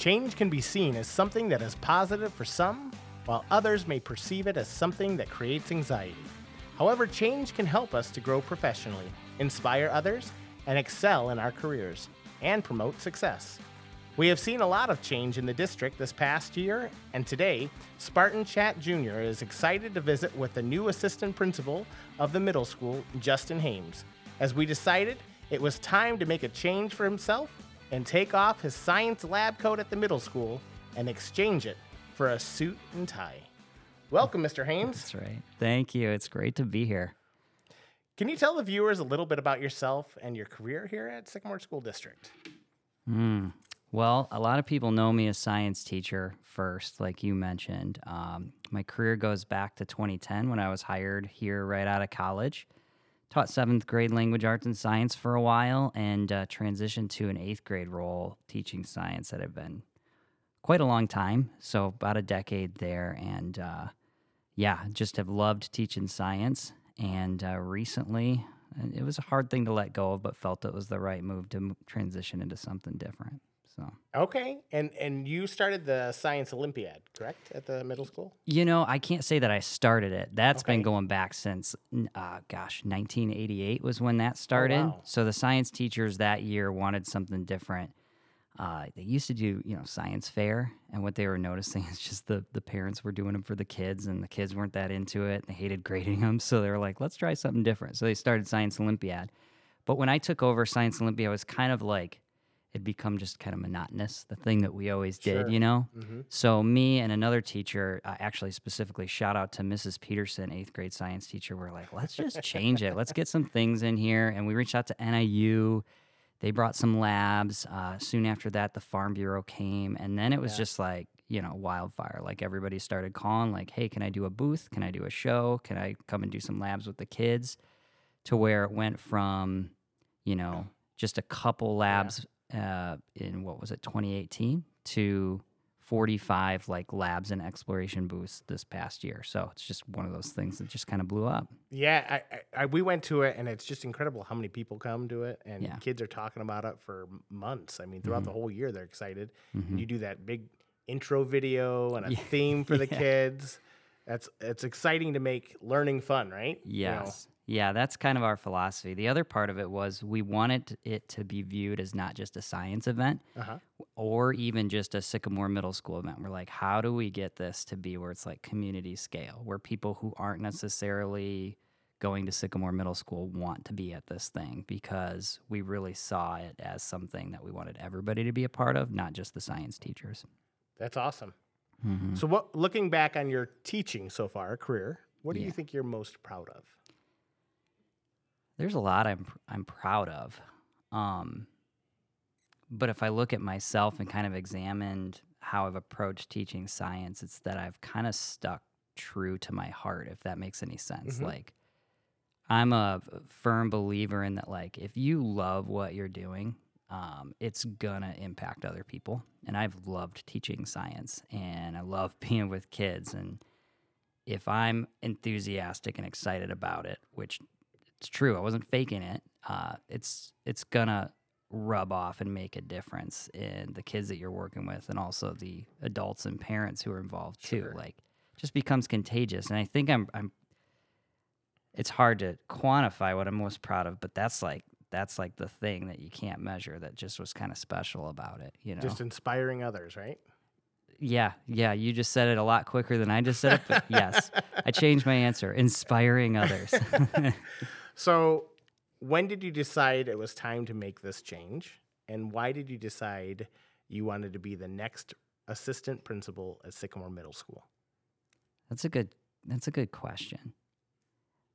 Change can be seen as something that is positive for some, while others may perceive it as something that creates anxiety. However, change can help us to grow professionally, inspire others, and excel in our careers, and promote success. We have seen a lot of change in the district this past year, and today, Spartan Chat Jr. is excited to visit with the new assistant principal of the middle school, Justin Hames, as we decided it was time to make a change for himself and take off his science lab coat at the middle school and exchange it for a suit and tie. Welcome, Mr. Hames. That's right. Thank you. It's great to be here. Can you tell the viewers a little bit about yourself and your career here at Sycamore School District? Mm. Well, a lot of people know me as science teacher first, like you mentioned. Um, my career goes back to 2010 when I was hired here right out of college. Taught seventh grade language arts and science for a while and uh, transitioned to an eighth grade role teaching science that I've been quite a long time. So, about a decade there. And uh, yeah, just have loved teaching science. And uh, recently, uh, it was a hard thing to let go of, but felt it was the right move to transition into something different. So okay, and and you started the science Olympiad, correct, at the middle school? You know, I can't say that I started it. That's okay. been going back since, uh, gosh, 1988 was when that started. Oh, wow. So the science teachers that year wanted something different. Uh, they used to do, you know, science fair, and what they were noticing is just the the parents were doing them for the kids, and the kids weren't that into it. And they hated grading them, so they were like, "Let's try something different." So they started Science Olympiad. But when I took over Science Olympiad, I was kind of like it'd become just kind of monotonous, the thing that we always did, sure. you know? Mm-hmm. So, me and another teacher, uh, actually, specifically, shout out to Mrs. Peterson, eighth grade science teacher, we're like, let's just change it. Let's get some things in here. And we reached out to NIU. They brought some labs. Uh, soon after that, the Farm Bureau came. And then it was yeah. just like, you know, wildfire. Like everybody started calling, like, hey, can I do a booth? Can I do a show? Can I come and do some labs with the kids? To where it went from, you know, just a couple labs uh, in what was it 2018 to 45 like labs and exploration booths this past year. So it's just one of those things that just kind of blew up. Yeah, I, I, we went to it, and it's just incredible how many people come to it, and yeah. kids are talking about it for months. I mean, throughout mm-hmm. the whole year, they're excited. Mm-hmm. You do that big intro video and a yeah. theme for the yeah. kids. That's it's exciting to make learning fun, right? Yes. Yeah, that's kind of our philosophy. The other part of it was we wanted it to be viewed as not just a science event uh-huh. or even just a Sycamore Middle School event. We're like, how do we get this to be where it's like community scale, where people who aren't necessarily going to Sycamore Middle School want to be at this thing because we really saw it as something that we wanted everybody to be a part of, not just the science teachers. That's awesome. Mm-hmm. So, what looking back on your teaching so far, career, what do yeah. you think you're most proud of? There's a lot I'm I'm proud of. Um, but if I look at myself and kind of examined how I've approached teaching science, it's that I've kind of stuck true to my heart, if that makes any sense. Mm-hmm. Like, I'm a firm believer in that, like, if you love what you're doing, um, it's gonna impact other people. And I've loved teaching science and I love being with kids. And if I'm enthusiastic and excited about it, which it's true. I wasn't faking it. Uh, it's it's gonna rub off and make a difference in the kids that you're working with, and also the adults and parents who are involved too. Sure. Like, just becomes contagious. And I think I'm I'm. It's hard to quantify what I'm most proud of, but that's like that's like the thing that you can't measure that just was kind of special about it. You know, just inspiring others, right? Yeah, yeah. You just said it a lot quicker than I just said it, but yes, I changed my answer. Inspiring others. So, when did you decide it was time to make this change? And why did you decide you wanted to be the next assistant principal at Sycamore Middle School? That's a good that's a good question.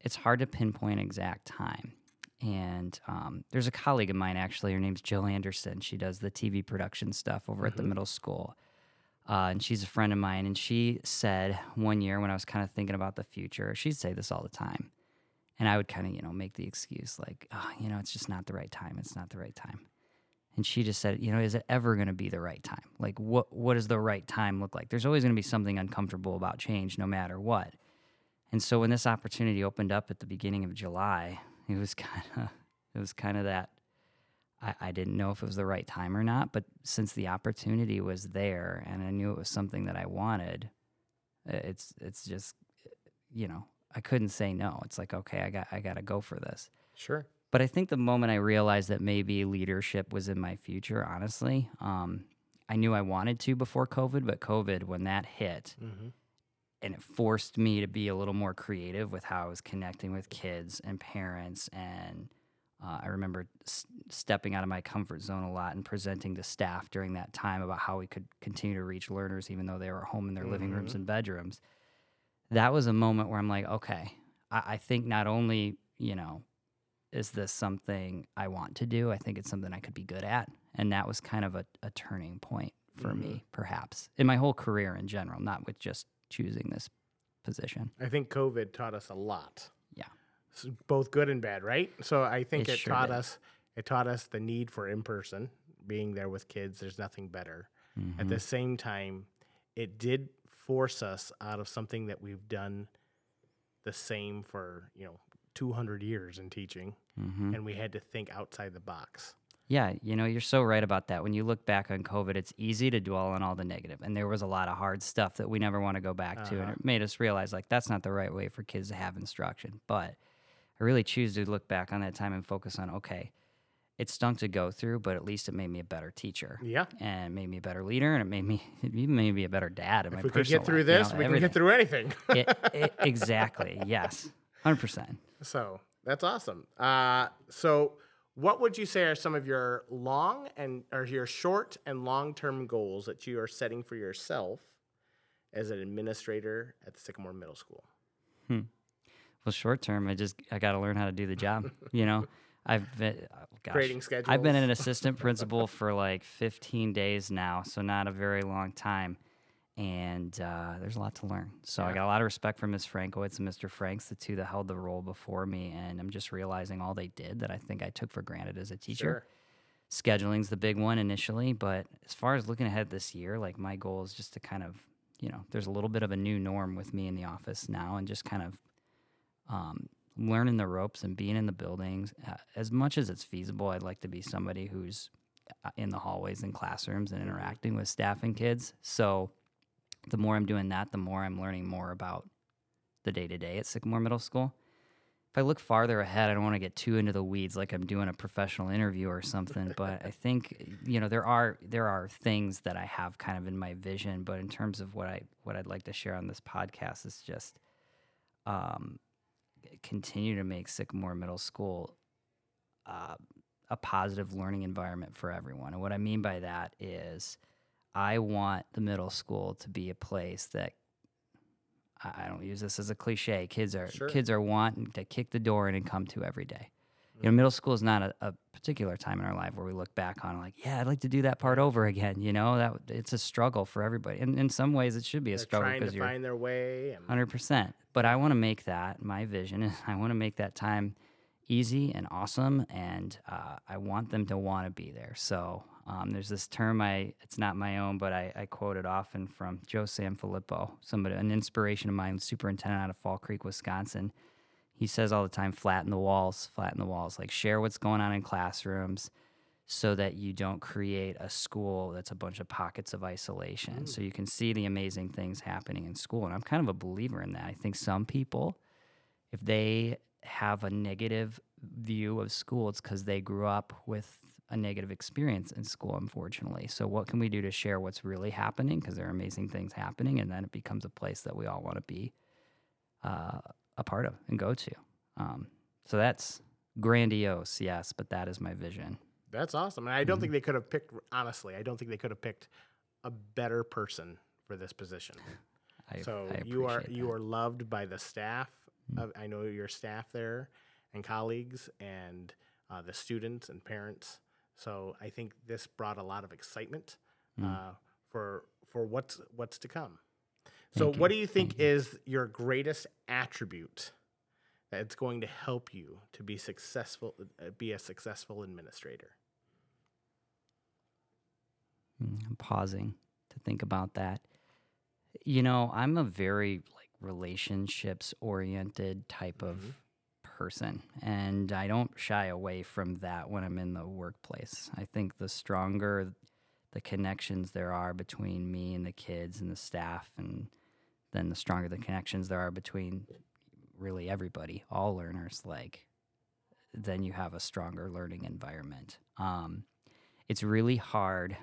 It's hard to pinpoint exact time. And um, there's a colleague of mine, actually. Her name's Jill Anderson. She does the TV production stuff over mm-hmm. at the mm-hmm. middle school. Uh, and she's a friend of mine. And she said one year when I was kind of thinking about the future, she'd say this all the time and I would kind of, you know, make the excuse like, oh, you know, it's just not the right time. It's not the right time. And she just said, you know, is it ever going to be the right time? Like, what what does the right time look like? There's always going to be something uncomfortable about change, no matter what. And so when this opportunity opened up at the beginning of July, it was kind of it was kind of that I, I didn't know if it was the right time or not. But since the opportunity was there and I knew it was something that I wanted, it's it's just you know I couldn't say no. It's like okay, I got I got to go for this. Sure. But I think the moment I realized that maybe leadership was in my future, honestly, um, I knew I wanted to before COVID, but COVID, when that hit, mm-hmm. and it forced me to be a little more creative with how I was connecting with kids and parents. And uh, I remember s- stepping out of my comfort zone a lot and presenting to staff during that time about how we could continue to reach learners, even though they were home in their mm-hmm. living rooms mm-hmm. and bedrooms. That was a moment where I'm like, okay, I, I think not only, you know, is this something I want to do? I think it's something I could be good at. And that was kind of a, a turning point for mm-hmm. me, perhaps, in my whole career in general, not with just choosing this position. I think COVID taught us a lot. Yeah. Both good and bad, right? So I think it, it sure taught did. us it taught us the need for in person, being there with kids. There's nothing better. Mm-hmm. At the same time, it did force us out of something that we've done the same for, you know, 200 years in teaching, mm-hmm. and we had to think outside the box. Yeah, you know, you're so right about that. When you look back on COVID, it's easy to dwell on all the negative, and there was a lot of hard stuff that we never want to go back uh-huh. to, and uh-huh. it made us realize like that's not the right way for kids to have instruction. But I really choose to look back on that time and focus on okay, it stunk to go through, but at least it made me a better teacher. Yeah, and it made me a better leader, and it made me it even made me a better dad. In if my we could get through life, this, you know, we everything. can get through anything. it, it, exactly. Yes. Hundred percent. So that's awesome. Uh, so, what would you say are some of your long and or your short and long term goals that you are setting for yourself as an administrator at the Sycamore Middle School? Hmm. Well, short term, I just I got to learn how to do the job. you know, I've been oh, gosh, creating schedules. I've been an assistant principal for like 15 days now, so not a very long time and uh, there's a lot to learn. So yeah. I got a lot of respect for Ms. Frankowitz and Mr. Franks, the two that held the role before me, and I'm just realizing all they did that I think I took for granted as a teacher. Sure. Scheduling's the big one initially, but as far as looking ahead this year, like my goal is just to kind of, you know, there's a little bit of a new norm with me in the office now, and just kind of um, learning the ropes and being in the buildings uh, as much as it's feasible. I'd like to be somebody who's uh, in the hallways and classrooms and interacting with staff and kids. So the more I'm doing that, the more I'm learning more about the day to day at Sycamore Middle School. If I look farther ahead, I don't want to get too into the weeds like I'm doing a professional interview or something, but I think you know there are there are things that I have kind of in my vision, but in terms of what I what I'd like to share on this podcast is just um, continue to make Sycamore Middle School uh, a positive learning environment for everyone. And what I mean by that is I want the middle school to be a place that I don't use this as a cliche. Kids are sure. kids are wanting to kick the door in and come to every day. You know, middle school is not a, a, particular time in our life where we look back on like, yeah, I'd like to do that part over again. You know, that it's a struggle for everybody, and in some ways, it should be a They're struggle because you're trying to find their way. Hundred percent. But I want to make that my vision is I want to make that time easy and awesome, and uh, I want them to want to be there. So um, there's this term I it's not my own, but I, I quote it often from Joe Sanfelippo, somebody an inspiration of mine, superintendent out of Fall Creek, Wisconsin. He says all the time, flatten the walls, flatten the walls. Like share what's going on in classrooms so that you don't create a school that's a bunch of pockets of isolation. Mm. So you can see the amazing things happening in school. And I'm kind of a believer in that. I think some people, if they have a negative view of school, it's because they grew up with a negative experience in school, unfortunately. So, what can we do to share what's really happening? Because there are amazing things happening, and then it becomes a place that we all want to be uh, a part of and go to. Um, so that's grandiose, yes, but that is my vision. That's awesome, and I don't mm-hmm. think they could have picked. Honestly, I don't think they could have picked a better person for this position. I, so I you are that. you are loved by the staff. Mm-hmm. I know your staff there and colleagues and uh, the students and parents. So I think this brought a lot of excitement mm. uh, for for what's what's to come. So Thank what you. do you think Thank is you. your greatest attribute that's going to help you to be successful uh, be a successful administrator? Hmm, I'm pausing to think about that. You know, I'm a very like relationships oriented type mm-hmm. of person, and I don't shy away from that when I'm in the workplace. I think the stronger the connections there are between me and the kids and the staff, and then the stronger the connections there are between really everybody, all learners, like, then you have a stronger learning environment. Um, it's really hard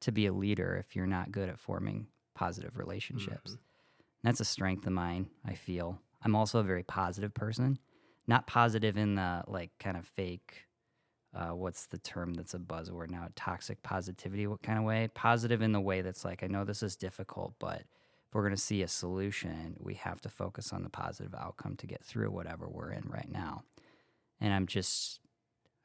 to be a leader if you're not good at forming positive relationships. Mm-hmm. That's a strength of mine, I feel. I'm also a very positive person. Not positive in the like kind of fake uh, what's the term that's a buzzword now? Toxic positivity, what kind of way? Positive in the way that's like, I know this is difficult, but we're going to see a solution, we have to focus on the positive outcome to get through whatever we're in right now. And I'm just,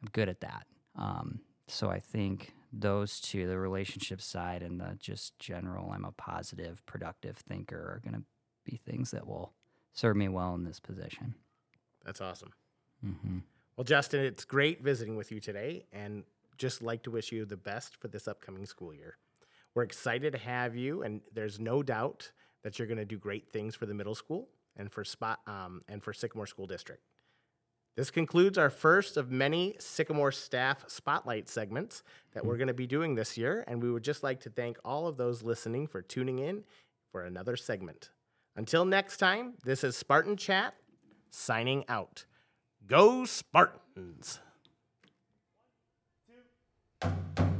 I'm good at that. Um, so I think those two, the relationship side and the just general, I'm a positive, productive thinker, are going to be things that will serve me well in this position. That's awesome. Mm-hmm. Well, Justin, it's great visiting with you today and just like to wish you the best for this upcoming school year. We're excited to have you, and there's no doubt that you're going to do great things for the middle school and for spot um, and for Sycamore School District. This concludes our first of many Sycamore staff spotlight segments that we're going to be doing this year, and we would just like to thank all of those listening for tuning in for another segment. Until next time, this is Spartan Chat signing out. Go Spartans! One, two.